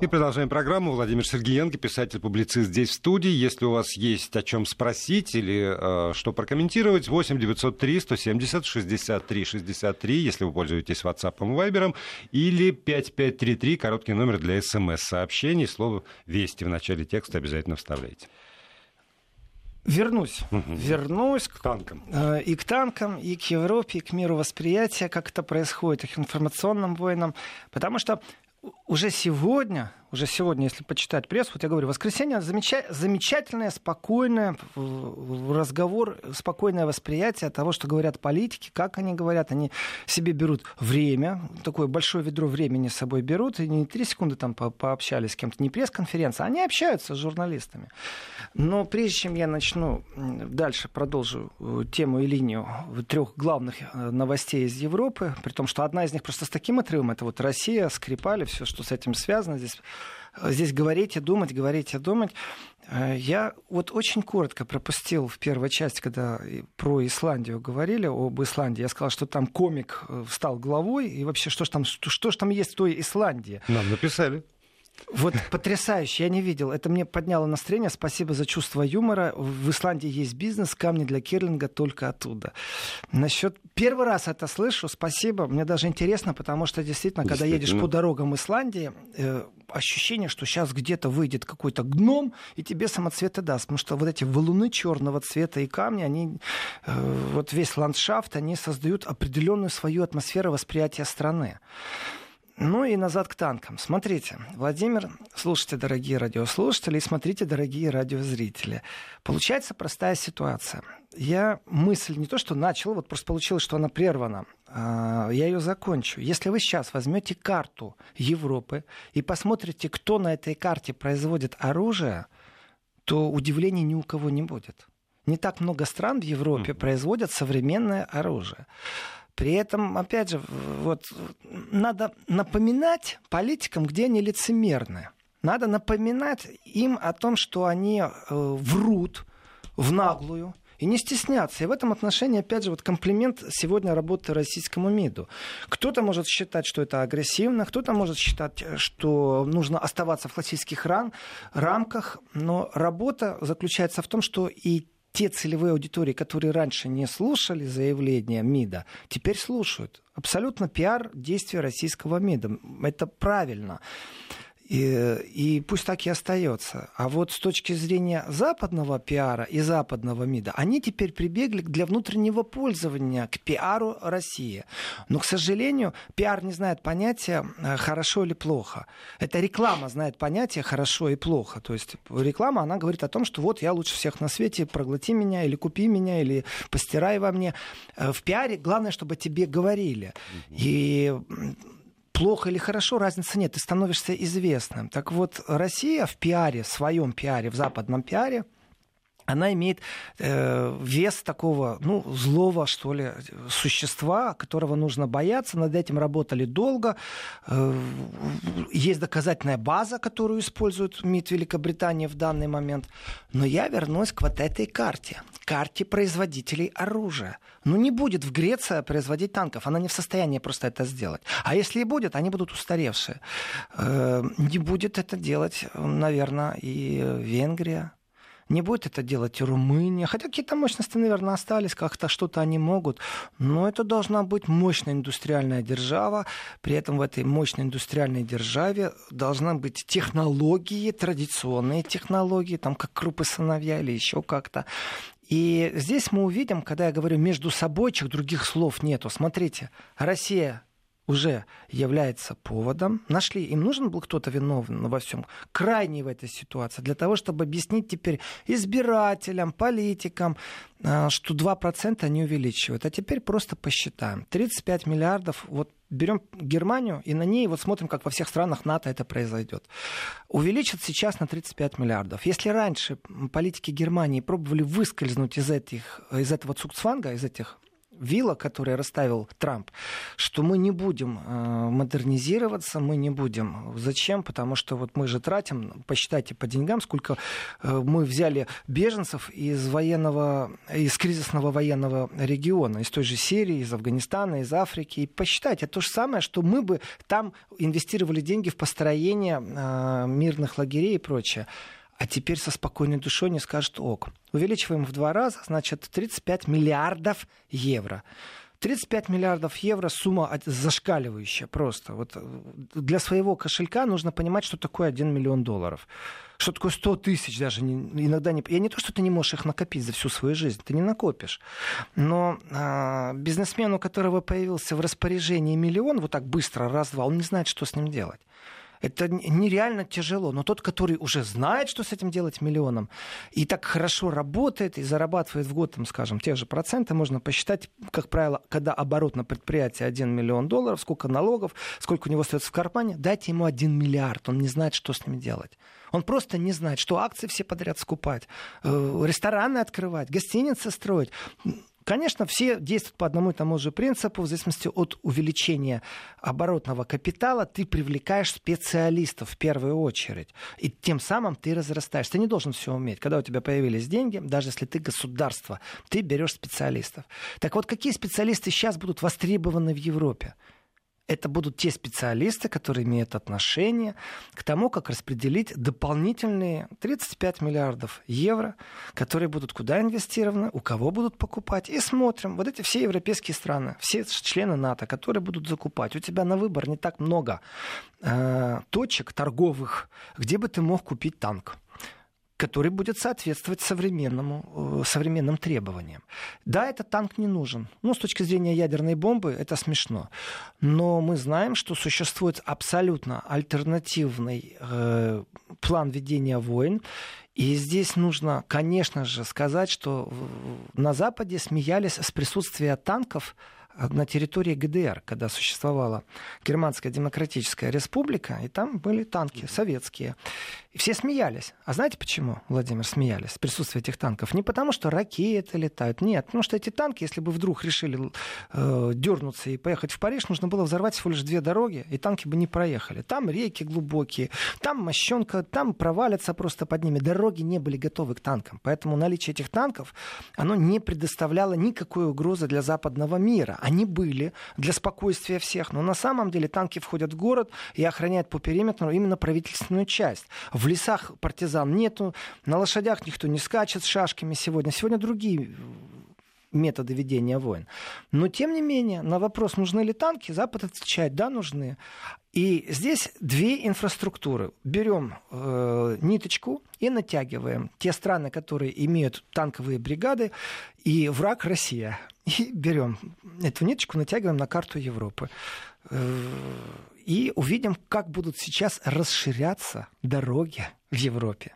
И продолжаем программу. Владимир Сергеенко, писатель-публицист здесь в студии. Если у вас есть о чем спросить или э, что прокомментировать, 8 903 170 63 63, если вы пользуетесь WhatsApp и Viber, или 5533, короткий номер для смс-сообщений. Слово «Вести» в начале текста обязательно вставляйте. Вернусь. Угу. Вернусь к танкам. Э, и к танкам, и к Европе, и к миру восприятия, как это происходит, и к информационным войнам. Потому что уже сегодня уже сегодня, если почитать прессу, вот я говорю, воскресенье замеча- замечательное, спокойное разговор, спокойное восприятие того, что говорят политики, как они говорят, они себе берут время, такое большое ведро времени с собой берут, и не три секунды там по пообщались с кем-то, не пресс-конференция, они общаются с журналистами. Но прежде чем я начну дальше, продолжу э, тему и линию трех главных э, новостей из Европы, при том, что одна из них просто с таким отрывом, это вот Россия, Скрипали, все, что с этим связано здесь здесь говорить и думать, говорить и думать. Э, я вот очень коротко пропустил в первой части, когда про Исландию говорили, об Исландии. Я сказал, что там комик э, стал главой, и вообще, что ж там, что, что ж там есть в той Исландии? Нам написали. Вот потрясающе, я не видел. Это мне подняло настроение. Спасибо за чувство юмора. В Исландии есть бизнес, камни для кирлинга только оттуда. Насчет первый раз это слышу. Спасибо. Мне даже интересно, потому что действительно, когда едешь по дорогам Исландии, э, ощущение, что сейчас где-то выйдет какой-то гном и тебе самоцветы даст. Потому что вот эти валуны черного цвета и камни, они, э, вот весь ландшафт, они создают определенную свою атмосферу восприятия страны. Ну и назад к танкам. Смотрите, Владимир, слушайте, дорогие радиослушатели, и смотрите, дорогие радиозрители. Получается простая ситуация. Я мысль не то, что начал, вот просто получилось, что она прервана. А, я ее закончу. Если вы сейчас возьмете карту Европы и посмотрите, кто на этой карте производит оружие, то удивлений ни у кого не будет. Не так много стран в Европе производят современное оружие. При этом, опять же, вот, надо напоминать политикам, где они лицемерны. Надо напоминать им о том, что они э, врут в наглую, и не стесняться. И в этом отношении, опять же, вот комплимент сегодня работы российскому МИДу. Кто-то может считать, что это агрессивно, кто-то может считать, что нужно оставаться в классических рам- рамках, но работа заключается в том, что и те целевые аудитории, которые раньше не слушали заявления МИДа, теперь слушают. Абсолютно пиар действия российского МИДа. Это правильно. И, и пусть так и остается. А вот с точки зрения западного пиара и западного МИДа, они теперь прибегли для внутреннего пользования к пиару России. Но, к сожалению, пиар не знает понятия э, хорошо или плохо. Это реклама знает понятие хорошо и плохо. То есть реклама, она говорит о том, что вот я лучше всех на свете, проглоти меня или купи меня, или постирай во мне. Э, в пиаре главное, чтобы тебе говорили. И плохо или хорошо, разницы нет, ты становишься известным. Так вот, Россия в пиаре, в своем пиаре, в западном пиаре, она имеет э, вес такого, ну, злого, что ли, существа, которого нужно бояться. Над этим работали долго. Э, есть доказательная база, которую использует МИД Великобритании в данный момент. Но я вернусь к вот этой карте. Карте производителей оружия. Ну, не будет в Греции производить танков. Она не в состоянии просто это сделать. А если и будет, они будут устаревшие. Э, не будет это делать, наверное, и Венгрия не будет это делать Румыния. Хотя какие-то мощности, наверное, остались, как-то что-то они могут. Но это должна быть мощная индустриальная держава. При этом в этой мощной индустриальной державе должны быть технологии, традиционные технологии, там как крупы сыновья или еще как-то. И здесь мы увидим, когда я говорю между собойчих, других слов нету. Смотрите, Россия уже является поводом. Нашли, им нужен был кто-то виновный во всем, крайний в этой ситуации, для того, чтобы объяснить теперь избирателям, политикам, а, что 2% не увеличивают. А теперь просто посчитаем. 35 миллиардов, вот берем Германию и на ней вот смотрим, как во всех странах НАТО это произойдет. Увеличат сейчас на 35 миллиардов. Если раньше политики Германии пробовали выскользнуть из, этих, из этого цукцванга, из этих вилла, которую расставил Трамп, что мы не будем э, модернизироваться, мы не будем. Зачем? Потому что вот мы же тратим, посчитайте по деньгам, сколько э, мы взяли беженцев из военного, из кризисного военного региона, из той же Сирии, из Афганистана, из Африки. И посчитайте, то же самое, что мы бы там инвестировали деньги в построение э, мирных лагерей и прочее а теперь со спокойной душой не скажет ок. Увеличиваем в два раза, значит, 35 миллиардов евро. 35 миллиардов евро сумма зашкаливающая просто. Вот э, для своего кошелька нужно понимать, что такое 1 миллион долларов. Что такое 100 тысяч даже иногда не... Я не то, что ты не можешь их накопить за всю свою жизнь, ты не накопишь. Но а, бизнесмен, у которого появился в распоряжении миллион, вот так быстро, раз-два, он не знает, что с ним делать. Это нереально тяжело. Но тот, который уже знает, что с этим делать миллионом, и так хорошо работает и зарабатывает в год, там, скажем, те же проценты, можно посчитать, как правило, когда оборот на предприятии 1 миллион долларов, сколько налогов, сколько у него остается в кармане, дайте ему 1 миллиард. Он не знает, что с ним делать. Он просто не знает, что акции все подряд скупать, э, рестораны открывать, гостиницы строить. Конечно, все действуют по одному и тому же принципу. В зависимости от увеличения оборотного капитала ты привлекаешь специалистов в первую очередь. И тем самым ты разрастаешь. Ты не должен все уметь. Когда у тебя появились деньги, даже если ты государство, ты берешь специалистов. Так вот, какие специалисты сейчас будут востребованы в Европе? Это будут те специалисты, которые имеют отношение к тому, как распределить дополнительные 35 миллиардов евро, которые будут куда инвестированы, у кого будут покупать. И смотрим, вот эти все европейские страны, все члены НАТО, которые будут закупать. У тебя на выбор не так много э, точек торговых, где бы ты мог купить танк который будет соответствовать современному, э, современным требованиям. Да, этот танк не нужен. Ну, с точки зрения ядерной бомбы, это смешно. Но мы знаем, что существует абсолютно альтернативный э, план ведения войн. И здесь нужно, конечно же, сказать, что на Западе смеялись с присутствия танков на территории ГДР, когда существовала Германская Демократическая Республика, и там были танки советские. Все смеялись. А знаете почему, Владимир, смеялись с присутствия этих танков? Не потому, что ракеты летают, нет. Потому что эти танки, если бы вдруг решили э, дернуться и поехать в Париж, нужно было взорвать всего лишь две дороги, и танки бы не проехали. Там реки глубокие, там мощенка, там провалятся просто под ними. Дороги не были готовы к танкам. Поэтому наличие этих танков, оно не предоставляло никакой угрозы для западного мира. Они были для спокойствия всех, но на самом деле танки входят в город и охраняют по периметру именно правительственную часть. В лесах партизан нету, на лошадях никто не скачет с шашками сегодня. Сегодня другие методы ведения войн. Но, тем не менее, на вопрос, нужны ли танки, Запад отвечает, да, нужны. И здесь две инфраструктуры. Берем э, ниточку и натягиваем те страны, которые имеют танковые бригады, и враг Россия. И берем эту ниточку, натягиваем на карту Европы. Э, и увидим, как будут сейчас расширяться дороги в Европе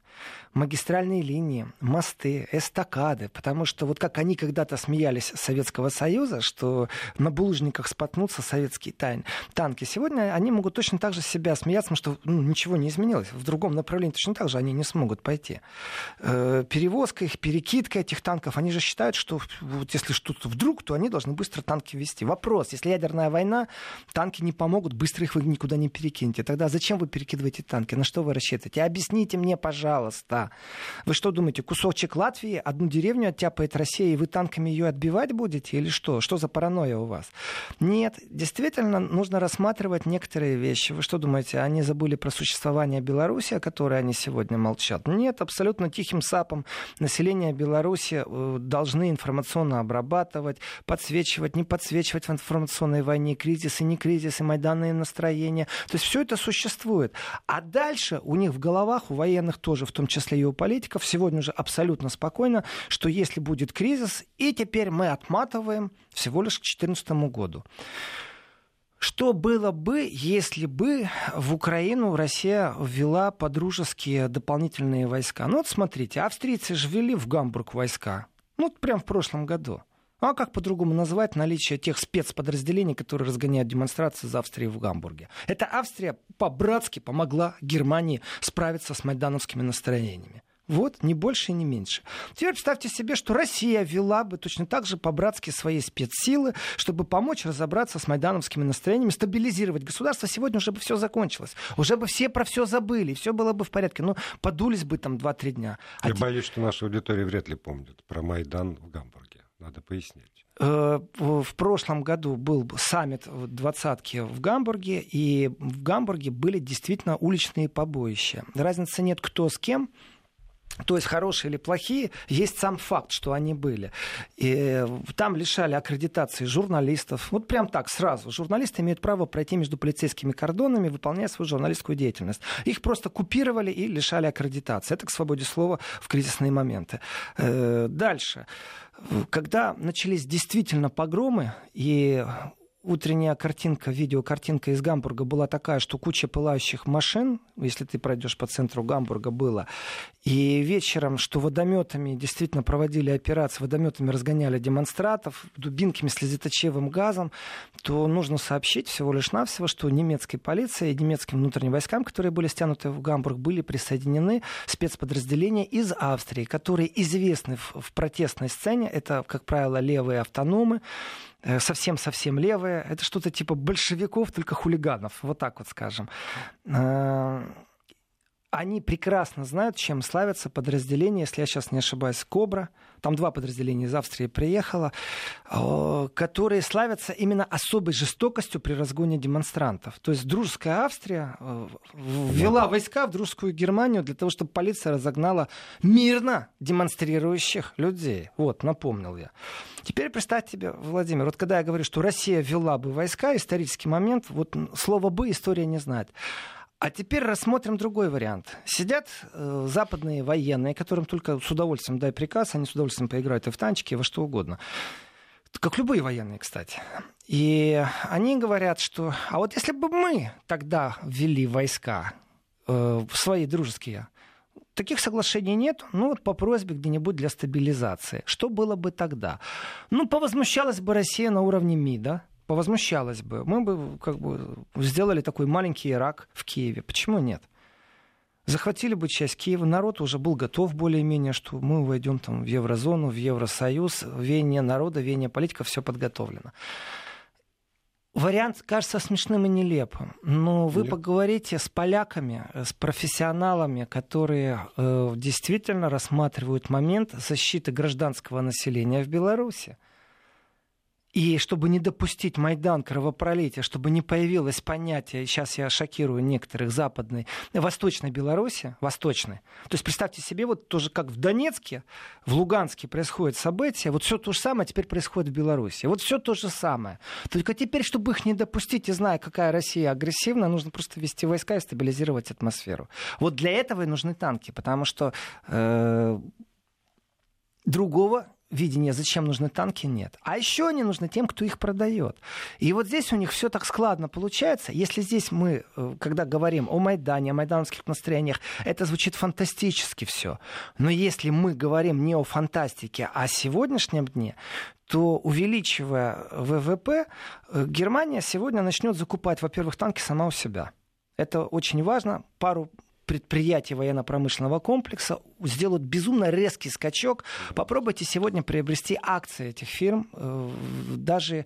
магистральные линии, мосты, эстакады, потому что вот как они когда-то смеялись Советского Союза, что на булыжниках споткнутся советские тайн, танки, сегодня они могут точно так же себя смеяться, потому что ну, ничего не изменилось. В другом направлении точно так же они не смогут пойти. Э, перевозка их, перекидка этих танков, они же считают, что вот если что-то вдруг, то они должны быстро танки вести. Вопрос, если ядерная война, танки не помогут, быстро их никуда не перекинете. Тогда зачем вы перекидываете танки? На что вы рассчитываете? Объясните мне, пожалуйста. Вы что думаете, кусочек Латвии, одну деревню оттяпает Россия, и вы танками ее отбивать будете? Или что? Что за паранойя у вас? Нет, действительно, нужно рассматривать некоторые вещи. Вы что думаете, они забыли про существование Беларуси, о которой они сегодня молчат? Нет, абсолютно тихим сапом население Беларуси э, должны информационно обрабатывать, подсвечивать, не подсвечивать в информационной войне кризисы, не кризисы, майданные настроения. То есть все это существует. А дальше у них в головах, у военных тоже, в том числе и у политиков, сегодня уже абсолютно спокойно, что если будет кризис, и теперь мы отматываем всего лишь к 2014 году. Что было бы, если бы в Украину Россия ввела подружеские дополнительные войска? Ну вот смотрите, австрийцы же ввели в Гамбург войска. Ну, вот прям в прошлом году. А как по-другому назвать наличие тех спецподразделений, которые разгоняют демонстрации за Австрией в Гамбурге? Это Австрия по-братски помогла Германии справиться с майдановскими настроениями. Вот, ни больше, ни меньше. Теперь представьте себе, что Россия вела бы точно так же по-братски свои спецсилы, чтобы помочь разобраться с майдановскими настроениями, стабилизировать государство. Сегодня уже бы все закончилось. Уже бы все про все забыли, все было бы в порядке. Ну, подулись бы там 2-3 дня. Я те... боюсь, что наша аудитория вряд ли помнит про Майдан в Гамбурге. Надо пояснить. Э, в прошлом году был саммит двадцатки в Гамбурге, и в Гамбурге были действительно уличные побоища. Разницы нет, кто с кем, то есть хорошие или плохие, есть сам факт, что они были. И э, там лишали аккредитации журналистов. Вот прям так, сразу. Журналисты имеют право пройти между полицейскими кордонами, выполняя свою журналистскую деятельность. Их просто купировали и лишали аккредитации. Это к свободе слова в кризисные моменты. Э, дальше. Когда начались действительно погромы, и утренняя картинка, видеокартинка из Гамбурга была такая, что куча пылающих машин, если ты пройдешь по центру Гамбурга, было. И вечером, что водометами действительно проводили операции, водометами разгоняли демонстратов, дубинками, слезоточивым газом, то нужно сообщить всего лишь навсего, что немецкой полиции и немецким внутренним войскам, которые были стянуты в Гамбург, были присоединены спецподразделения из Австрии, которые известны в, протестной сцене. Это, как правило, левые автономы, совсем-совсем левые. Это что-то типа большевиков, только хулиганов. Вот так вот скажем. Э, они прекрасно знают, чем славятся подразделения, если я сейчас не ошибаюсь, «Кобра», там два подразделения из Австрии приехало, которые славятся именно особой жестокостью при разгоне демонстрантов. То есть дружеская Австрия э, ввела войска в дружескую Германию для того, чтобы полиция разогнала мирно демонстрирующих людей. Вот, напомнил я. Теперь представь себе, Владимир, вот когда я говорю, что Россия ввела бы войска, исторический момент, вот слово «бы» история не знает. А теперь рассмотрим другой вариант. Сидят э, западные военные, которым только с удовольствием дай приказ, они с удовольствием поиграют и в танчики, и во что угодно. Как любые военные, кстати. И они говорят, что а вот если бы мы тогда ввели войска э, свои дружеские, таких соглашений нет, ну вот по просьбе где-нибудь для стабилизации. Что было бы тогда? Ну, повозмущалась бы Россия на уровне МИДа, повозмущалась бы. Мы бы как бы сделали такой маленький Ирак в Киеве. Почему нет? Захватили бы часть Киева, народ уже был готов более-менее, что мы войдем там в еврозону, в Евросоюз, веяние народа, веяние политика, все подготовлено. Вариант кажется смешным и нелепым, но вы Нет. поговорите с поляками, с профессионалами, которые э, действительно рассматривают момент защиты гражданского населения в Беларуси. И чтобы не допустить Майдан кровопролития, чтобы не появилось понятие, сейчас я шокирую некоторых западной, восточной Беларуси, восточной. То есть представьте себе, вот тоже как в Донецке, в Луганске происходит событие, вот все то же самое теперь происходит в Беларуси. Вот все то же самое. Только теперь, чтобы их не допустить, и зная, какая Россия агрессивна, нужно просто вести войска и стабилизировать атмосферу. Вот для этого и нужны танки, потому что э, другого видения, зачем нужны танки, нет. А еще они нужны тем, кто их продает. И вот здесь у них все так складно получается. Если здесь мы, э, когда говорим о Майдане, о майдановских настроениях, это звучит фантастически все. Но если мы говорим не о фантастике, а о сегодняшнем дне, то увеличивая ВВП, э, Германия сегодня начнет закупать, во-первых, танки сама у себя. Это очень важно. Пару предприятия военно-промышленного комплекса сделают безумно резкий скачок. Попробуйте сегодня приобрести акции этих фирм. Э, даже,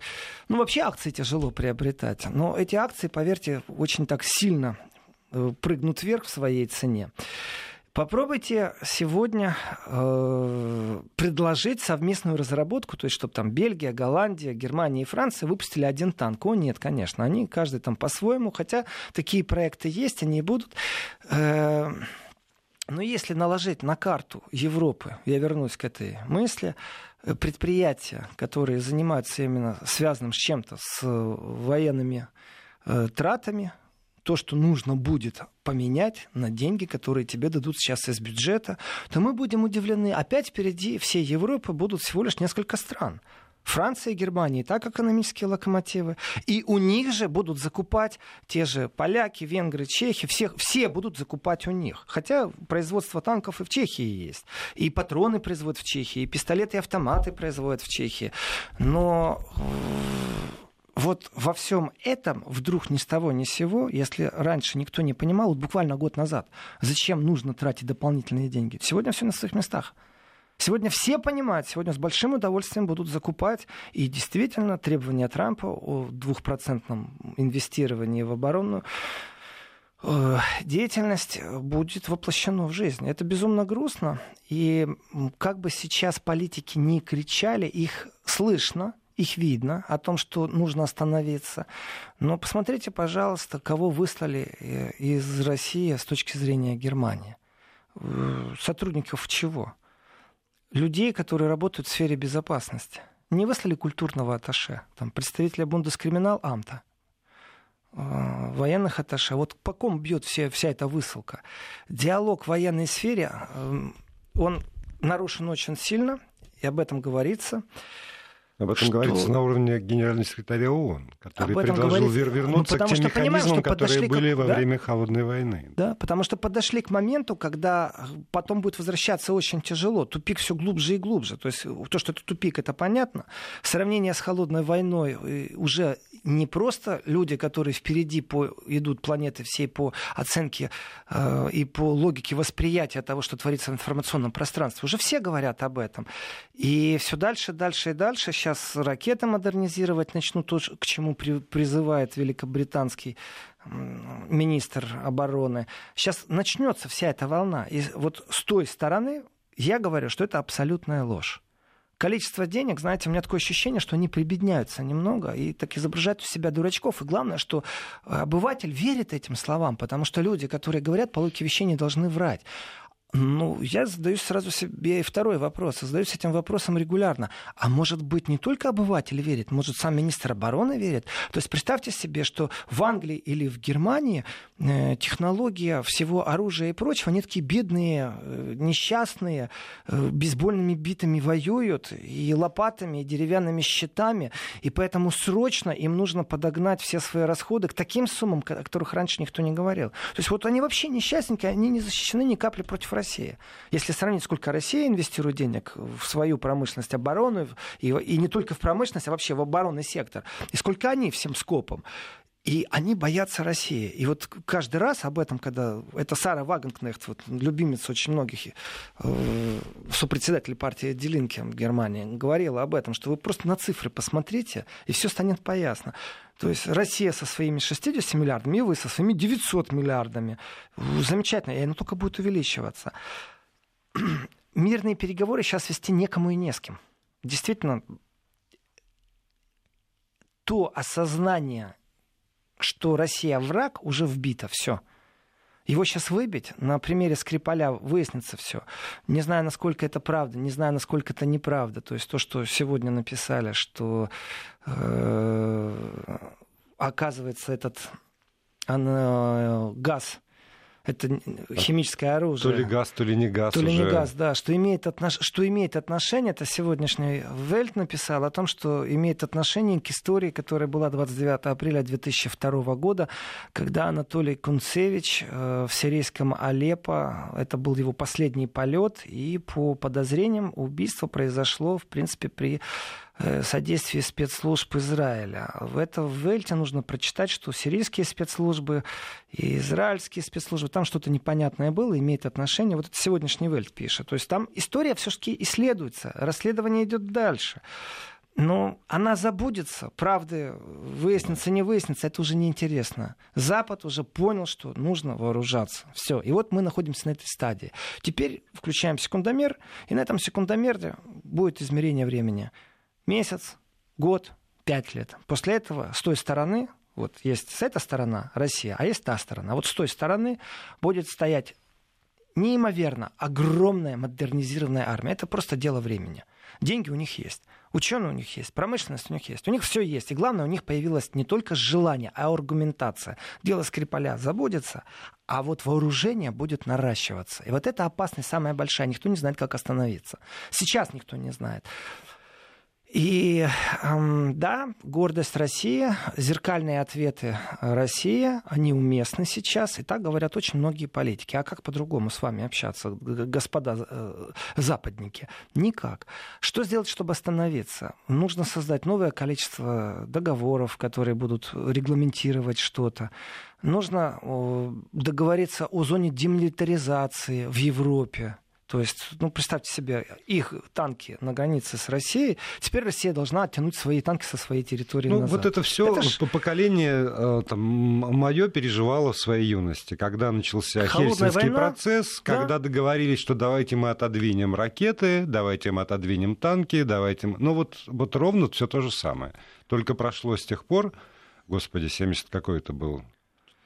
ну вообще акции тяжело приобретать, но эти акции, поверьте, очень так сильно э, прыгнут вверх в своей цене. Попробуйте сегодня э, предложить совместную разработку, то есть чтобы там Бельгия, Голландия, Германия и Франция выпустили один танк. О, нет, конечно, они каждый там по-своему, хотя такие проекты есть, они будут. Э, но если наложить на карту Европы, я вернусь к этой мысли, э, предприятия, которые занимаются именно связанным с чем-то, с военными э, тратами, то, что нужно будет поменять на деньги, которые тебе дадут сейчас из бюджета, то мы будем удивлены. Опять впереди всей Европы будут всего лишь несколько стран. Франция и Германия и так экономические локомотивы. И у них же будут закупать те же поляки, венгры, чехи. Все, все будут закупать у них. Хотя производство танков и в Чехии есть. И патроны производят в Чехии, и пистолеты и автоматы производят в Чехии. Но вот во всем этом вдруг ни с того ни с сего, если раньше никто не понимал, вот буквально год назад, зачем нужно тратить дополнительные деньги, сегодня все на своих местах. Сегодня все понимают, сегодня с большим удовольствием будут закупать. И действительно, требования Трампа о двухпроцентном инвестировании в оборону э, деятельность будет воплощено в жизнь. Это безумно грустно. И как бы сейчас политики не кричали, их слышно, их видно, о том, что нужно остановиться. Но посмотрите, пожалуйста, кого выслали э, из России с точки зрения Германии. Э, сотрудников чего? Людей, которые работают в сфере безопасности. Не выслали культурного аташе, там, представителя Бундескриминал Амта, э, военных аташе. Вот по ком бьет вся, вся эта высылка? Диалог в военной сфере, он нарушен очень сильно, и об этом говорится. Об этом что... говорится на уровне генерального секретаря ООН, который предложил говорится... вернуться ну, к тем механизмам, понимаем, которые были к... во да? время Холодной войны. Да, потому что подошли к моменту, когда потом будет возвращаться очень тяжело. Тупик все глубже и глубже. То есть то, что это тупик, это понятно. Сравнение с Холодной войной э, уже не просто люди, которые впереди по, идут планеты всей по оценке э, и по логике восприятия того, что творится в информационном пространстве. Уже все говорят об этом. И все дальше, дальше и дальше сейчас ракеты модернизировать начнут, то, к чему при, призывает великобританский министр обороны. Сейчас начнется вся эта волна. И вот с той стороны я говорю, что это абсолютная ложь. Количество денег, знаете, у меня такое ощущение, что они прибедняются немного и так изображают у себя дурачков. И главное, что обыватель верит этим словам, потому что люди, которые говорят, по логике вещей не должны врать. Ну, я задаю сразу себе второй вопрос. Задаюсь этим вопросом регулярно. А может быть, не только обыватель верит, может, сам министр обороны верит? То есть представьте себе, что в Англии или в Германии э, технология всего оружия и прочего, они такие бедные, э, несчастные, э, бейсбольными битами воюют, и лопатами, и деревянными щитами, и поэтому срочно им нужно подогнать все свои расходы к таким суммам, о которых раньше никто не говорил. То есть вот они вообще несчастненькие, они не защищены ни капли против Россия. Если сравнить, сколько Россия инвестирует денег в свою промышленность, оборону, и, и не только в промышленность, а вообще в оборонный сектор, и сколько они всем скопом, и они боятся России. И вот каждый раз об этом, когда... Это Сара Вагенкнехт, вот, любимец очень многих э, сопредседатель партии Делинки в Германии, говорила об этом, что вы просто на цифры посмотрите, и все станет поясно. То есть Россия со своими 60 миллиардами, и вы со своими 900 миллиардами. Замечательно, и оно только будет увеличиваться. Мирные переговоры сейчас вести некому и не с кем. Действительно, то осознание, что Россия враг, уже вбито, все. Его сейчас выбить, на примере Скрипаля выяснится все. Не знаю, насколько это правда, не знаю, насколько это неправда. То есть то, что сегодня написали, что э, оказывается этот он, газ это химическое оружие. То ли газ, то ли не газ. То уже. ли не газ, да. Что имеет, отнош... что имеет отношение, это сегодняшний Вельт написал о том, что имеет отношение к истории, которая была 29 апреля 2002 года, когда Анатолий Кунцевич э, в сирийском Алеппо, это был его последний полет, и по подозрениям убийство произошло, в принципе, при содействии спецслужб Израиля. В это в Вельте нужно прочитать, что сирийские спецслужбы и израильские спецслужбы, там что-то непонятное было, имеет отношение. Вот это сегодняшний Вельт пишет. То есть там история все-таки исследуется, расследование идет дальше. Но она забудется, правды выяснится, не выяснится, это уже неинтересно. Запад уже понял, что нужно вооружаться. Все. И вот мы находимся на этой стадии. Теперь включаем секундомер, и на этом секундомере будет измерение времени месяц, год, пять лет. После этого с той стороны, вот есть с этой стороны Россия, а есть та сторона. Вот с той стороны будет стоять неимоверно огромная модернизированная армия. Это просто дело времени. Деньги у них есть. Ученые у них есть, промышленность у них есть, у них все есть. И главное, у них появилось не только желание, а аргументация. Дело Скрипаля забудется, а вот вооружение будет наращиваться. И вот это опасность самая большая. Никто не знает, как остановиться. Сейчас никто не знает. И да, гордость России, зеркальные ответы России, они уместны сейчас, и так говорят очень многие политики. А как по-другому с вами общаться, господа э, западники? Никак. Что сделать, чтобы остановиться? Нужно создать новое количество договоров, которые будут регламентировать что-то. Нужно договориться о зоне демилитаризации в Европе то есть, ну, представьте себе, их танки на границе с Россией, теперь Россия должна оттянуть свои танки со своей территории ну, назад. вот это все это ж... поколение э, там, мое переживало в своей юности, когда начался Холодная Хельсинский война? процесс, да? когда договорились, что давайте мы отодвинем ракеты, давайте мы отодвинем танки, давайте... Ну, вот, вот ровно все то же самое. Только прошло с тех пор, господи, 70 какой это был,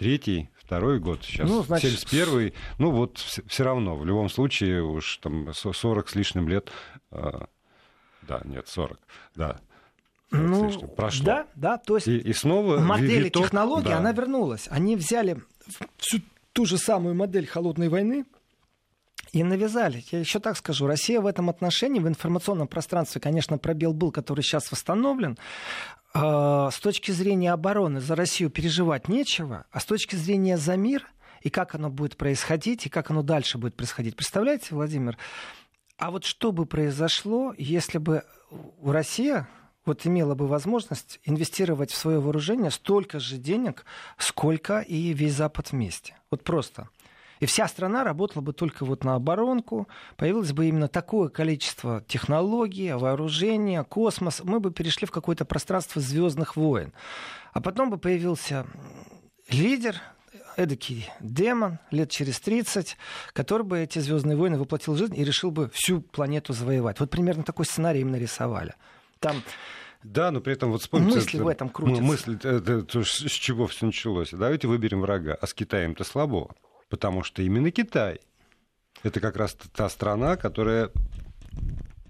третий, второй год, сейчас ну, значит... 71 ну вот все равно, в любом случае уж там 40 с лишним лет, э, да, нет, 40, да, ну, прошло. Да, да, то есть и, и снова модель виток, технологии, да. она вернулась. Они взяли всю ту же самую модель холодной войны, и навязали. Я еще так скажу, Россия в этом отношении, в информационном пространстве, конечно, пробел был, который сейчас восстановлен. А, с точки зрения обороны за Россию переживать нечего, а с точки зрения за мир и как оно будет происходить, и как оно дальше будет происходить. Представляете, Владимир, а вот что бы произошло, если бы Россия вот имела бы возможность инвестировать в свое вооружение столько же денег, сколько и весь Запад вместе. Вот просто. И вся страна работала бы только вот на оборонку, появилось бы именно такое количество технологий, вооружения, космос, мы бы перешли в какое-то пространство звездных войн. А потом бы появился лидер, эдакий демон лет через 30, который бы эти звездные войны воплотил в жизнь и решил бы всю планету завоевать. Вот примерно такой сценарий им нарисовали. Там да, но при этом вот вспомните... Мысли это, в этом крутятся. Мысль, это, это, с чего все началось. Давайте выберем врага. А с Китаем-то слабо. Потому что именно Китай – это как раз та страна, которая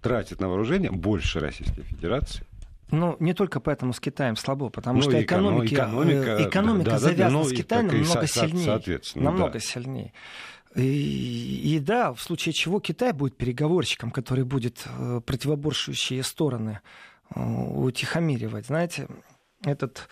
тратит на вооружение больше Российской Федерации. Ну, не только поэтому с Китаем слабо, потому ну, что экономики, экономика, экономика да, завязана да, с Китаем ну, намного со, сильнее. Соответственно, намного да. сильнее. И, и да, в случае чего Китай будет переговорщиком, который будет э, противоборствующие стороны э, утихомиривать. Знаете, этот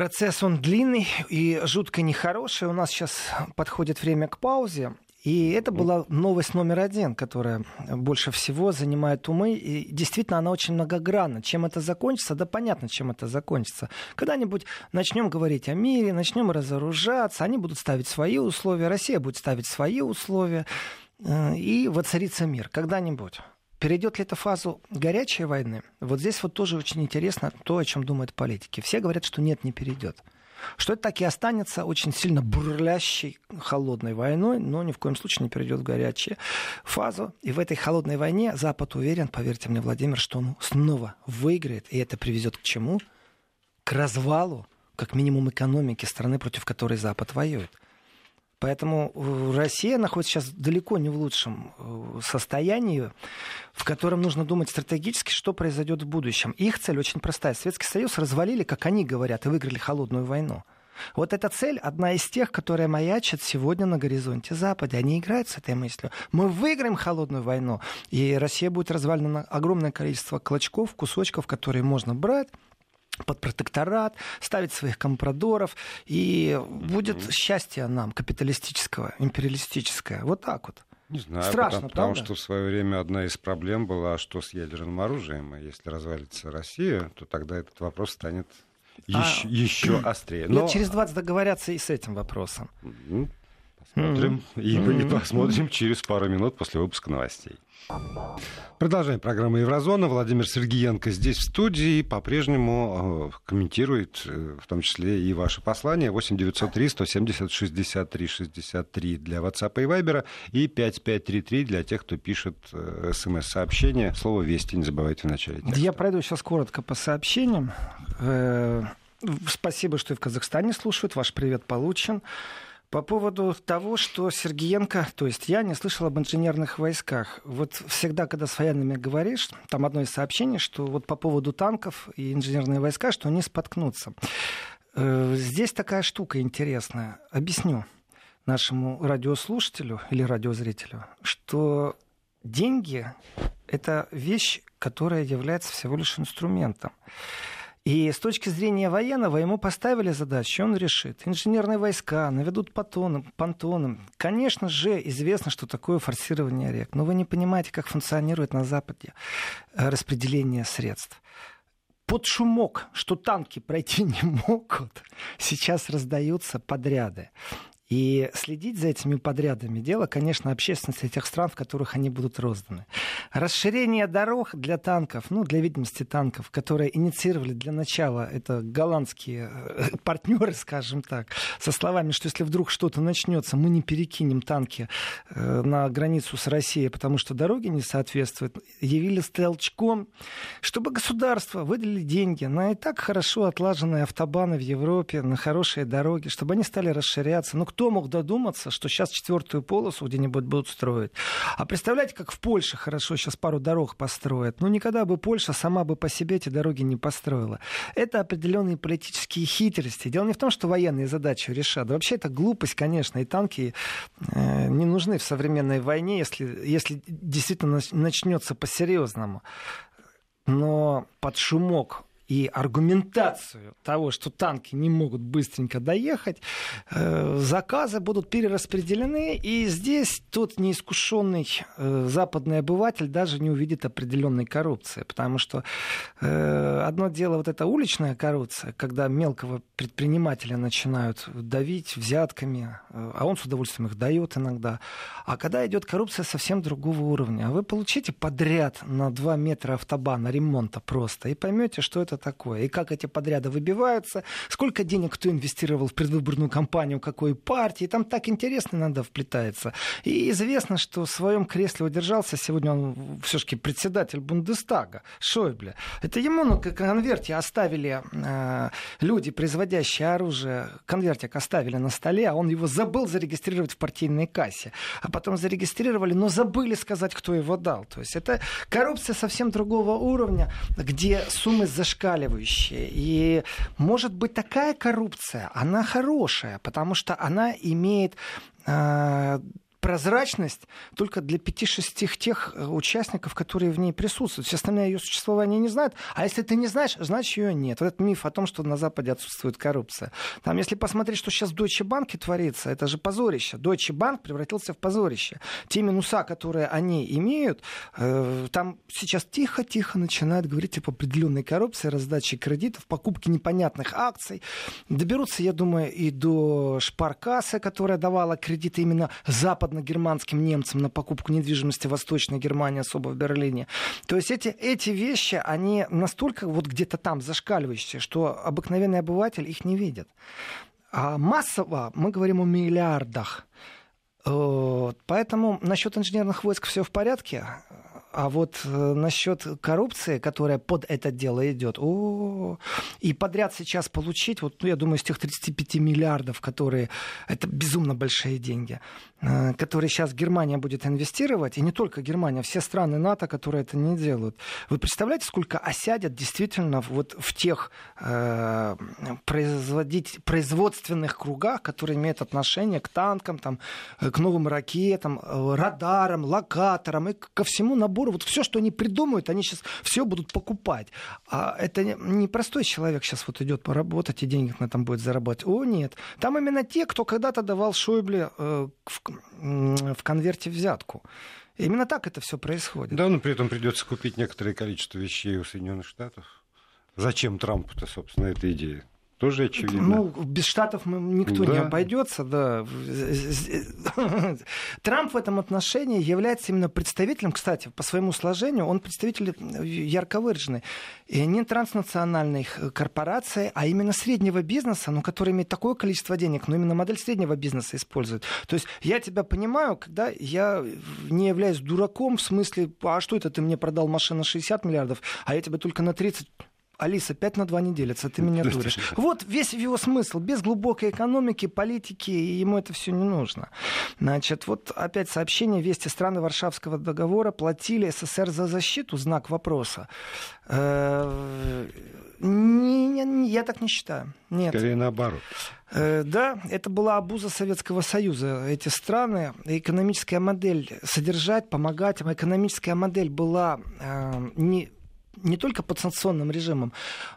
Процесс он длинный и жутко нехороший. У нас сейчас подходит время к паузе. И это была новость номер один, которая больше всего занимает умы. И действительно, она очень многогранна. Чем это закончится? Да понятно, чем это закончится. Когда-нибудь начнем говорить о мире, начнем разоружаться, они будут ставить свои условия, Россия будет ставить свои условия, э, и воцарится мир. Когда-нибудь. Перейдет ли это фазу горячей войны? Вот здесь вот тоже очень интересно то, о чем думают политики. Все говорят, что нет, не перейдет. Что это так и останется очень сильно бурлящей холодной войной, но ни в коем случае не перейдет в горячую фазу. И в этой холодной войне Запад уверен, поверьте мне, Владимир, что он снова выиграет. И это приведет к чему? К развалу, как минимум, экономики страны, против которой Запад воюет. Поэтому э, Россия находится сейчас далеко не в лучшем э, состоянии, в котором нужно думать стратегически, что произойдет в будущем. Их цель очень простая. Советский Союз развалили, как они говорят, и выиграли холодную войну. Вот эта цель одна из тех, которая маячит сегодня на горизонте Запада. Они играют с этой мыслью. Мы выиграем холодную войну, и Россия будет развалена на огромное количество клочков, кусочков, которые можно брать под протекторат, ставить своих компрадоров, и будет mm-hmm. счастье нам, капиталистического, империалистическое. Вот так вот. Не знаю, Страшно, потому, потому что в свое время одна из проблем была, что с ядерным оружием, и если развалится Россия, то тогда этот вопрос станет еще, а, еще острее. Но... Лет через 20 договорятся и с этим вопросом. Посмотрим, mm-hmm. и, mm-hmm. и посмотрим через пару минут после выпуска новостей. Продолжаем программу Еврозона. Владимир Сергеенко здесь в студии по-прежнему э, комментирует, э, в том числе и ваше послание. 8 903 170 63 63 для WhatsApp и Viber и 5533 для тех, кто пишет э, смс-сообщение. Слово «Вести» не забывайте в начале текста. Я пройду сейчас коротко по сообщениям. Спасибо, что и в Казахстане слушают. Ваш привет получен. По поводу того, что Сергеенко, то есть я не слышал об инженерных войсках. Вот всегда, когда с военными говоришь, там одно из сообщений, что вот по поводу танков и инженерные войска, что они споткнутся. Э, здесь такая штука интересная. Объясню нашему радиослушателю или радиозрителю, что деньги — это вещь которая является всего лишь инструментом. И с точки зрения военного ему поставили задачу, он решит. Инженерные войска наведут понтоном, понтоном. Конечно же, известно, что такое форсирование рек. Но вы не понимаете, как функционирует на Западе э, распределение средств под шумок, что танки пройти не могут, сейчас раздаются подряды. И следить за этими подрядами дело, конечно, общественности тех стран, в которых они будут розданы. Расширение дорог для танков, ну, для видимости танков, которые инициировали для начала, это голландские э, партнеры, скажем так, со словами, что если вдруг что-то начнется, мы не перекинем танки э, на границу с Россией, потому что дороги не соответствуют, явились толчком, чтобы государство выделили деньги на и так хорошо отлаженные автобаны в Европе, на хорошие дороги, чтобы они стали расширяться. Ну, кто мог додуматься, что сейчас четвертую полосу где-нибудь будут строить? А представляете, как в Польше хорошо сейчас пару дорог построят? Ну, никогда бы Польша сама бы по себе эти дороги не построила. Это определенные политические хитрости. Дело не в том, что военные задачи решат. Вообще это глупость, конечно, и танки э, не нужны в современной войне, если, если действительно начнется по-серьезному. Но под шумок и аргументацию того, что танки не могут быстренько доехать, э, заказы будут перераспределены, и здесь тот неискушенный э, западный обыватель даже не увидит определенной коррупции, потому что э, одно дело вот эта уличная коррупция, когда мелкого предпринимателя начинают давить взятками, а он с удовольствием их дает иногда, а когда идет коррупция совсем другого уровня, а вы получите подряд на 2 метра автобана ремонта просто и поймете, что это такое, и как эти подряды выбиваются, сколько денег кто инвестировал в предвыборную кампанию какой партии, там так интересно иногда вплетается. И известно, что в своем кресле удержался, сегодня он все-таки председатель Бундестага, Шойбле. Это ему на конверте оставили э, люди, производящие оружие, конвертик оставили на столе, а он его забыл зарегистрировать в партийной кассе. А потом зарегистрировали, но забыли сказать, кто его дал. То есть это коррупция совсем другого уровня, где суммы зашкаливают зашкаливающие. И может быть такая коррупция, она хорошая, потому что она имеет э, прозрачность только для 5-6 тех э, участников, которые в ней присутствуют. Все остальные ее существование не знают. А если ты не знаешь, значит ее нет. Вот этот миф о том, что на Западе отсутствует коррупция. Там, если посмотреть, что сейчас в Deutsche Bank творится, это же позорище. Deutsche Bank превратился в позорище. Те минуса, которые они имеют, э, там сейчас тихо-тихо начинают говорить об определенной коррупции, раздаче кредитов, покупке непонятных акций. Доберутся, я думаю, и до Шпаркасы, которая давала кредиты именно Западу западно-германским немцам на покупку недвижимости в Восточной Германии, особо в Берлине. То есть эти, эти вещи, они настолько вот где-то там зашкаливающие, что обыкновенный обыватель их не видит. А массово мы говорим о миллиардах. Поэтому насчет инженерных войск все в порядке. А вот э, насчет коррупции, которая под это дело идет, о, и подряд сейчас получить, вот, ну, я думаю, из тех 35 миллиардов, которые, это безумно большие деньги, э, которые сейчас Германия будет инвестировать, и не только Германия, все страны НАТО, которые это не делают. Вы представляете, сколько осядет действительно вот в тех э, производить, производственных кругах, которые имеют отношение к танкам, там, э, к новым ракетам, радарам, локаторам и ко всему набору вот все, что они придумают, они сейчас все будут покупать. А это не простой человек сейчас вот идет поработать и денег на этом будет зарабатывать. О, нет. Там именно те, кто когда-то давал Шойбле э, в, в конверте взятку. Именно так это все происходит. Да, но при этом придется купить некоторое количество вещей у Соединенных Штатов. Зачем Трампу-то, собственно, эта идея? Тоже очевидно. Ну, без Штатов никто да. не обойдется, да. Трамп в этом отношении является именно представителем, кстати, по своему сложению, он представитель ярко выраженный. И не транснациональных корпораций, а именно среднего бизнеса, ну, который имеет такое количество денег, но именно модель среднего бизнеса использует. То есть я тебя понимаю, когда я не являюсь дураком в смысле, а что это ты мне продал машину 60 миллиардов, а я тебе только на 30 Алиса, 5 на 2 не делятся, ты меня дуришь. Вот весь его смысл. Без глубокой экономики, политики, ему это все не нужно. Значит, вот опять сообщение. Вести страны Варшавского договора платили СССР за защиту? Знак вопроса. Э, Не, не, не, я так не считаю. Нет. Скорее наоборот. Э, да, это была обуза Советского Союза. Эти страны, экономическая модель содержать, помогать, экономическая модель была э, не не только под санкционным режимом,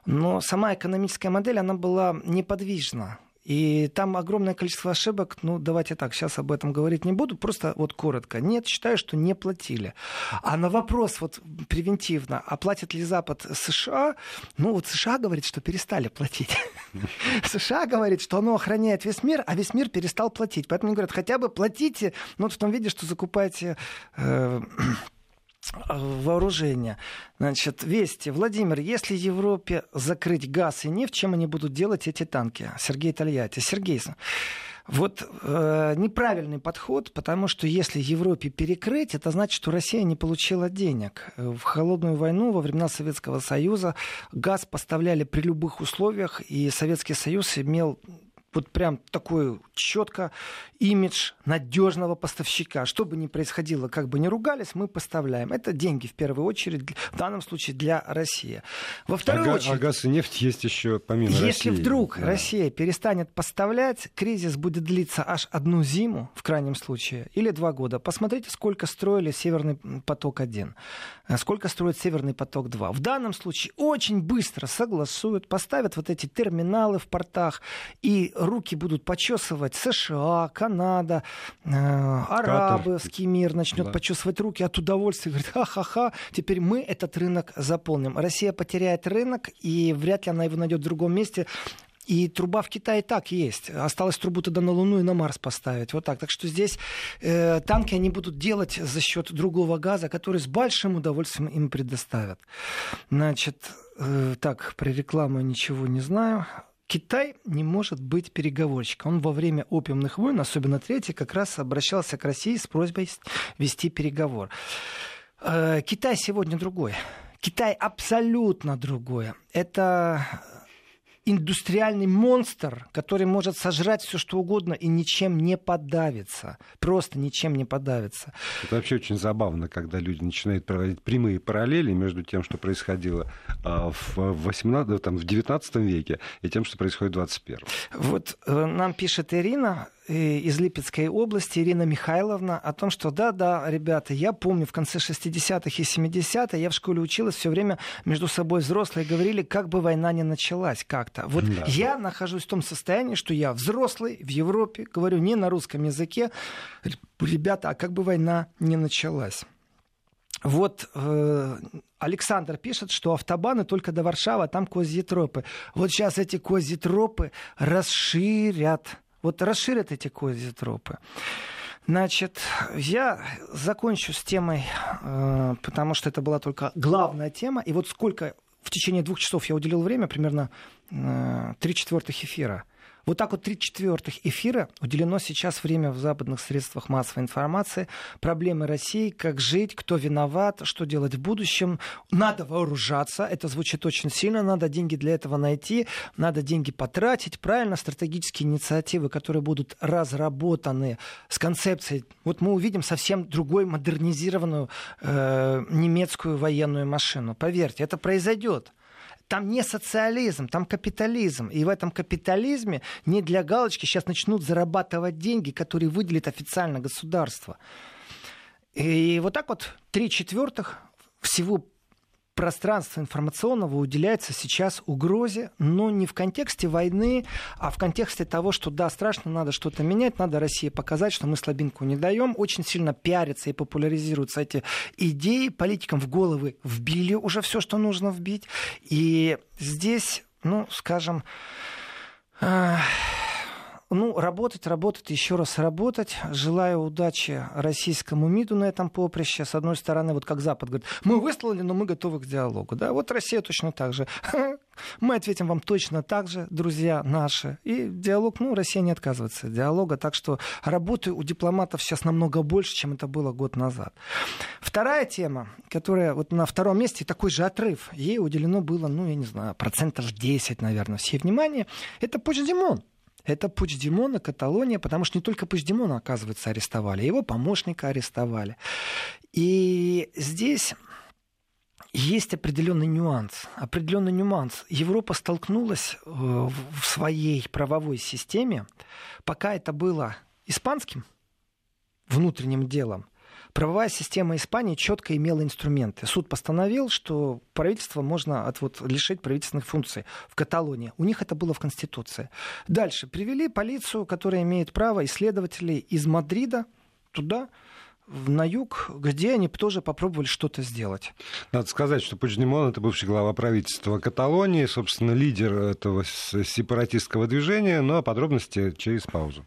но сама экономическая модель, она была неподвижна. И там огромное количество ошибок. Ну, давайте так, сейчас об этом говорить не буду. Просто вот коротко. Нет, считаю, что не платили. А на вопрос вот превентивно, оплатит ли Запад США? Ну, вот США говорит, что перестали платить. США говорит, что оно охраняет весь мир, а весь мир перестал платить. Поэтому они говорят, хотя бы платите, ну, вот в том виде, что закупаете э, вооружения. Значит, Вести. Владимир, если Европе закрыть газ и нефть, чем они будут делать эти танки? Сергей Тольятти. Сергей, вот э, неправильный подход, потому что если Европе перекрыть, это значит, что Россия не получила денег. В холодную войну во времена Советского Союза газ поставляли при любых условиях, и Советский Союз имел вот прям такой четко имидж надежного поставщика. Что бы ни происходило, как бы ни ругались, мы поставляем. Это деньги в первую очередь, в данном случае для России. Во вторую а, очередь... А газ и нефть есть еще помимо если России. Вдруг да. Россия перестанет поставлять, кризис будет длиться аж одну зиму, в крайнем случае, или два года. Посмотрите, сколько строили Северный поток-1, э, сколько строит Северный поток-2. В данном случае очень быстро согласуют, поставят вот эти терминалы в портах, и руки будут почесывать США, Канада, э, арабский мир начнет да. почесывать руки от удовольствия. Говорит, ха-ха-ха, теперь мы этот рынок заполним. Россия потеряет рынок, и вряд ли она его найдет в другом месте. И труба в Китае так есть. Осталось трубу тогда на Луну и на Марс поставить. Вот так. Так что здесь э, танки они будут делать за счет другого газа, который с большим удовольствием им предоставят. Значит, э, так, про рекламу ничего не знаю. Китай не может быть переговорщиком. Он во время опиумных войн, особенно третий, как раз обращался к России с просьбой вести переговор. Э, Китай сегодня другой. Китай абсолютно другое. Это индустриальный монстр, который может сожрать все что угодно и ничем не подавиться. Просто ничем не подавиться. Это вообще очень забавно, когда люди начинают проводить прямые параллели между тем, что происходило а, в, 18, там, в 19 веке, и тем, что происходит в 21. Вот э, нам пишет Ирина, из Липецкой области, Ирина Михайловна, о том, что да-да, ребята, я помню, в конце 60-х и 70-х я в школе училась, все время между собой взрослые говорили, как бы война не началась как-то. Вот да. я нахожусь в том состоянии, что я взрослый в Европе, говорю не на русском языке, ребята, а как бы война не началась. Вот э, Александр пишет, что автобаны только до Варшавы, а там козьи тропы. Вот сейчас эти козьи тропы расширят вот расширят эти козитропы. Значит, я закончу с темой, э, потому что это была только главная тема. И вот сколько в течение двух часов я уделил время, примерно э, три четвертых эфира. Вот так вот три четвертых эфира уделено сейчас время в западных средствах массовой информации. Проблемы России, как жить, кто виноват, что делать в будущем. Надо вооружаться, это звучит очень сильно, надо деньги для этого найти, надо деньги потратить. Правильно, стратегические инициативы, которые будут разработаны с концепцией. Вот мы увидим совсем другой модернизированную э, немецкую военную машину. Поверьте, это произойдет. Там не социализм, там капитализм. И в этом капитализме не для галочки сейчас начнут зарабатывать деньги, которые выделит официально государство. И вот так вот три четвертых всего пространство информационного уделяется сейчас угрозе, но не в контексте войны, а в контексте того, что да, страшно, надо что-то менять, надо России показать, что мы слабинку не даем. Очень сильно пиарятся и популяризируются эти идеи. Политикам в головы вбили уже все, что нужно вбить. И здесь, ну, скажем, ну, работать, работать, еще раз работать. Желаю удачи российскому МИДу на этом поприще. С одной стороны, вот как Запад говорит, мы выслали, но мы готовы к диалогу. Да, вот Россия точно так же. Мы ответим вам точно так же, друзья наши. И диалог, ну, Россия не отказывается от диалога. Так что работы у дипломатов сейчас намного больше, чем это было год назад. Вторая тема, которая вот на втором месте, такой же отрыв. Ей уделено было, ну, я не знаю, процентов 10, наверное, всей внимания. Это Почдемон. Это Пучдемона, Каталония, потому что не только Пучдемона, оказывается, арестовали, его помощника арестовали. И здесь есть определенный нюанс. Определенный нюанс. Европа столкнулась э, в своей правовой системе, пока это было испанским внутренним делом, правовая система Испании четко имела инструменты. Суд постановил, что правительство можно от, вот, лишить правительственных функций в Каталонии. У них это было в Конституции. Дальше привели полицию, которая имеет право, исследователей из Мадрида туда, на юг, где они тоже попробовали что-то сделать. Надо сказать, что Пучдемон это бывший глава правительства Каталонии, собственно, лидер этого сепаратистского движения, ну а подробности через паузу.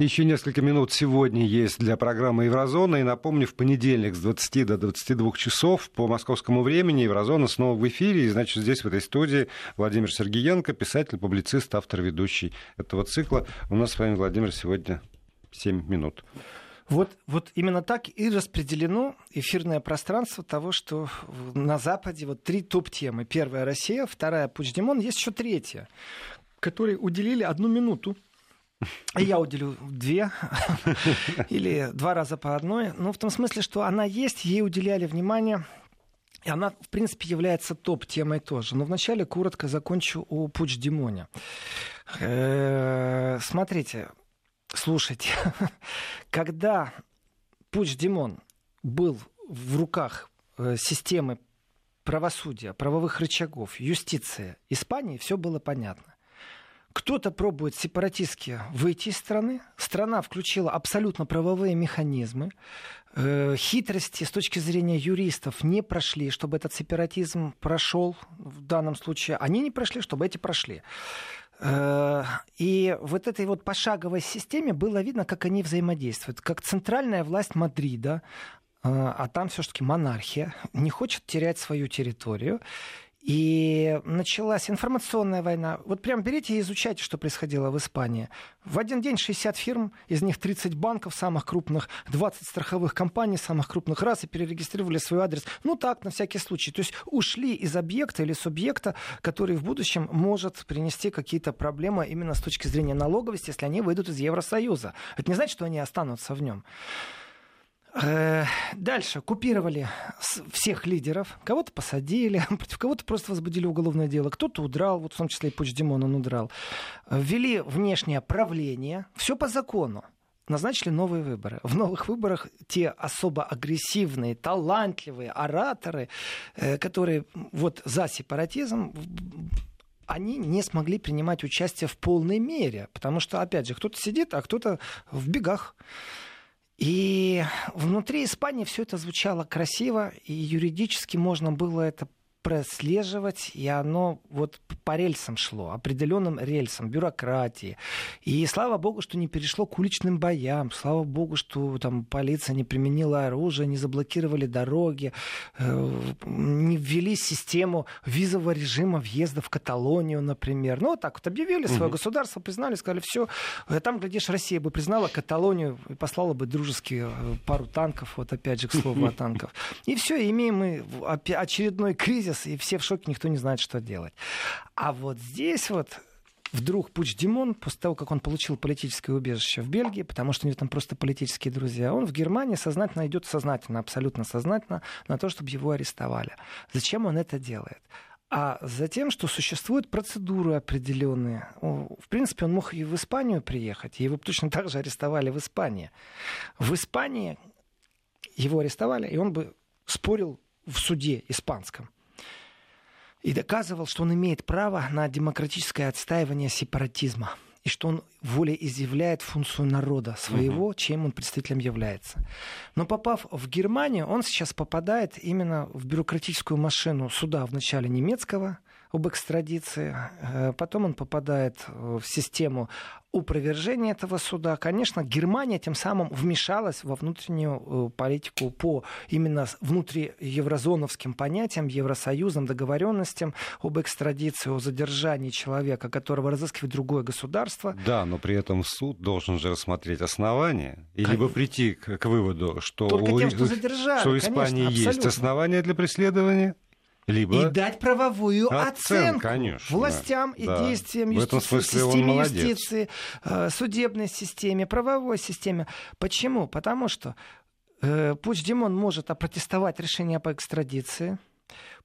Еще несколько минут сегодня есть для программы «Еврозона». И напомню, в понедельник с 20 до 22 часов по московскому времени «Еврозона» снова в эфире. И, значит, здесь, в этой студии, Владимир Сергеенко, писатель, публицист, автор, ведущий этого цикла. У нас с вами, Владимир, сегодня 7 минут. Вот, вот именно так и распределено эфирное пространство того, что на Западе вот три топ-темы. Первая Россия, вторая Пучдемон, есть еще третья, которые уделили одну минуту я уделю две или два раза по одной. Ну, в том смысле, что она есть, ей уделяли внимание. И она, в принципе, является топ-темой тоже. Но вначале коротко закончу о Пуч-Димоне. Э, смотрите, слушайте. Когда Пуч-Димон был в руках э, системы правосудия, правовых рычагов, юстиции Испании, все было понятно. Кто-то пробует сепаратистски выйти из страны. Страна включила абсолютно правовые механизмы. Э, хитрости с точки зрения юристов не прошли, чтобы этот сепаратизм прошел в данном случае. Они не прошли, чтобы эти прошли. Э, и вот этой вот пошаговой системе было видно, как они взаимодействуют. Как центральная власть Мадрида, э, а там все-таки монархия, не хочет терять свою территорию. И началась информационная война. Вот прям берите и изучайте, что происходило в Испании. В один день 60 фирм, из них 30 банков самых крупных, 20 страховых компаний самых крупных раз и перерегистрировали свой адрес. Ну так, на всякий случай. То есть ушли из объекта или субъекта, который в будущем может принести какие-то проблемы именно с точки зрения налоговости, если они выйдут из Евросоюза. Это не значит, что они останутся в нем. Э, дальше купировали всех лидеров, кого-то посадили, против кого-то просто возбудили уголовное дело, кто-то удрал, вот в том числе и Пучдемон он удрал. Ввели внешнее правление, все по закону. Назначили новые выборы. В новых выборах те особо агрессивные, талантливые ораторы, э, которые вот за сепаратизм, они не смогли принимать участие в полной мере, потому что, опять же, кто-то сидит, а кто-то в бегах. И внутри Испании все это звучало красиво, и юридически можно было это прослеживать, и оно вот по рельсам шло, определенным рельсам, бюрократии. И слава богу, что не перешло к уличным боям, слава богу, что там полиция не применила оружие, не заблокировали дороги, э, не ввели систему визового режима въезда в Каталонию, например. Ну, вот так вот объявили свое угу. государство, признали, сказали, все, э, там, глядишь, Россия бы признала Каталонию и послала бы дружеские э, пару танков, вот опять же, к слову о танках. И все, имеем мы очередной кризис кризис, и все в шоке, никто не знает, что делать. А вот здесь вот вдруг Пуч Димон, после того, как он получил политическое убежище в Бельгии, потому что у него там просто политические друзья, он в Германии сознательно идет сознательно, абсолютно сознательно на то, чтобы его арестовали. Зачем он это делает? а затем, что существуют процедуры определенные. В принципе, он мог и в Испанию приехать, его точно так же арестовали в Испании. В Испании его арестовали, и он бы спорил в суде испанском и доказывал, что он имеет право на демократическое отстаивание сепаратизма и что он волеизъявляет функцию народа своего, угу. чем он представителем является. Но попав в Германию, он сейчас попадает именно в бюрократическую машину суда вначале немецкого, об экстрадиции. Э, потом он попадает в систему опровержения этого суда. Конечно, Германия тем самым вмешалась во внутреннюю э, политику по именно внутриеврозоновским понятиям, Евросоюзам, договоренностям об экстрадиции, о задержании человека, которого разыскивает другое государство. Да, но при этом суд должен же рассмотреть основания и либо прийти к, к выводу, что, Только у, тем, что, задержали, что в Испании конечно, есть основания для преследования, либо... И дать правовую оценку, конечно, властям да, и да. действиям юсти... системе юстиции, э, судебной системе, правовой системе. Почему? Потому что э, Пуч Димон может опротестовать решение по экстрадиции,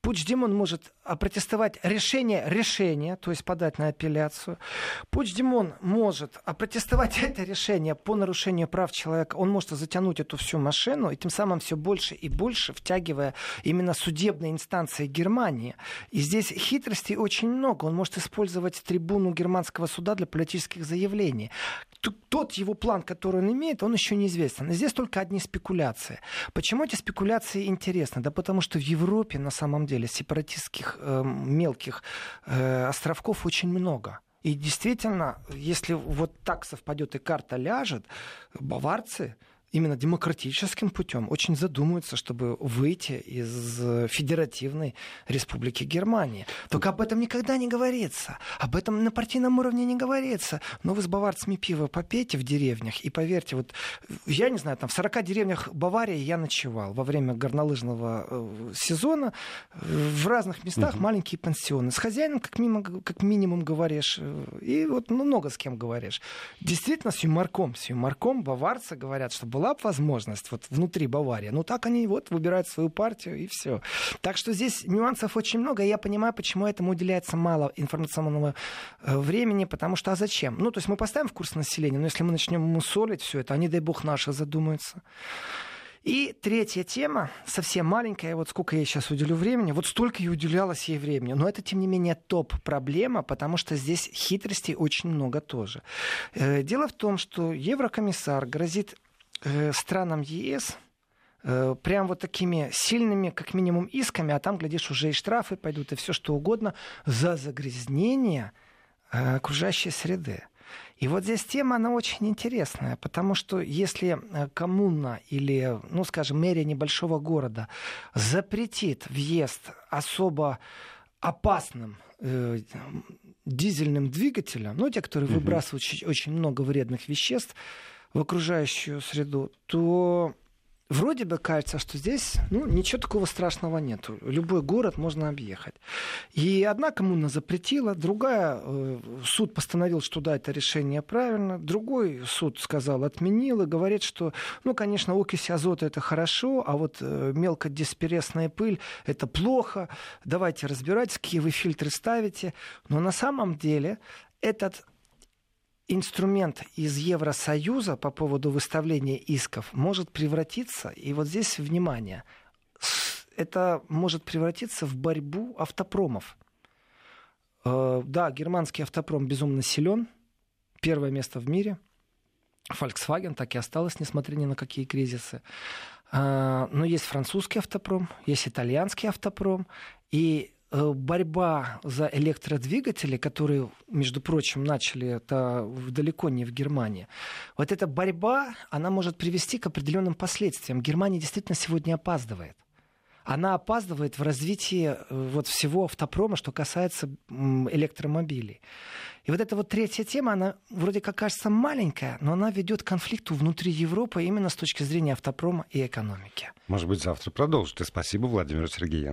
Пучдемон может опротестовать решение решения, то есть подать на апелляцию. Пучдемон может опротестовать это решение по нарушению прав человека. Он может затянуть эту всю машину и тем самым все больше и больше втягивая именно судебные инстанции Германии. И здесь хитростей очень много. Он может использовать трибуну германского суда для политических заявлений. Тот его план, который он имеет, он еще неизвестен. Здесь только одни спекуляции. Почему эти спекуляции интересны? Да потому что в Европе на самом деле сепаратистских э, мелких э, островков очень много. И действительно, если вот так совпадет и карта ляжет, баварцы именно демократическим путем очень задумываются, чтобы выйти из Федеративной Республики Германии. Только об этом никогда не говорится. Об этом на партийном уровне не говорится. Но вы с баварцами пиво попейте в деревнях, и поверьте, вот я не знаю, там в 40 деревнях Баварии я ночевал во время горнолыжного э, сезона в разных местах угу. маленькие пансионы. С хозяином как, мимо, как минимум говоришь, э, и вот ну, много с кем говоришь. Действительно, с юморком, с юморком баварцы говорят, что была бы возможность вот внутри Баварии, ну так они вот выбирают свою партию и все. Так что здесь нюансов очень много, и я понимаю, почему этому уделяется мало информационного э, времени, потому что а зачем? Ну, то есть мы поставим в курс населения, но если мы начнем мусолить все это, они, дай бог, наши задумаются. И третья тема, совсем маленькая, вот сколько я сейчас уделю времени, вот столько и уделялось ей времени. Но это, тем не менее, топ-проблема, потому что здесь хитростей очень много тоже. Э, дело в том, что еврокомиссар грозит странам ЕС э, прям вот такими сильными, как минимум, исками, а там, глядишь, уже и штрафы пойдут, и все что угодно за загрязнение э, окружающей среды. И вот здесь тема, она очень интересная, потому что если э, коммуна или, ну, скажем, мэрия небольшого города запретит въезд особо опасным э, дизельным двигателям, ну, те, которые угу. выбрасывают очень много вредных веществ, в окружающую среду, то вроде бы кажется, что здесь ну, ничего такого страшного нет. Любой город можно объехать. И одна коммуна запретила, другая э, суд постановил, что да, это решение правильно, другой суд сказал, отменил и говорит, что, ну, конечно, окись азота это хорошо, а вот э, мелкодисперсная пыль это плохо, давайте разбирать, какие вы фильтры ставите. Но на самом деле этот инструмент из Евросоюза по поводу выставления исков может превратиться, и вот здесь внимание, это может превратиться в борьбу автопромов. Э, да, германский автопром безумно силен, первое место в мире. Volkswagen так и осталось, несмотря ни на какие кризисы. Э, но есть французский автопром, есть итальянский автопром, и борьба за электродвигатели, которые, между прочим, начали это далеко не в Германии, вот эта борьба, она может привести к определенным последствиям. Германия действительно сегодня опаздывает она опаздывает в развитии э, вот всего автопрома, что касается электромобилей. И вот эта вот третья тема, она вроде как кажется маленькая, но она ведет к конфликту внутри Европы именно с точки зрения автопрома и экономики. Может быть, завтра продолжите. Спасибо, Владимир Сергеенко.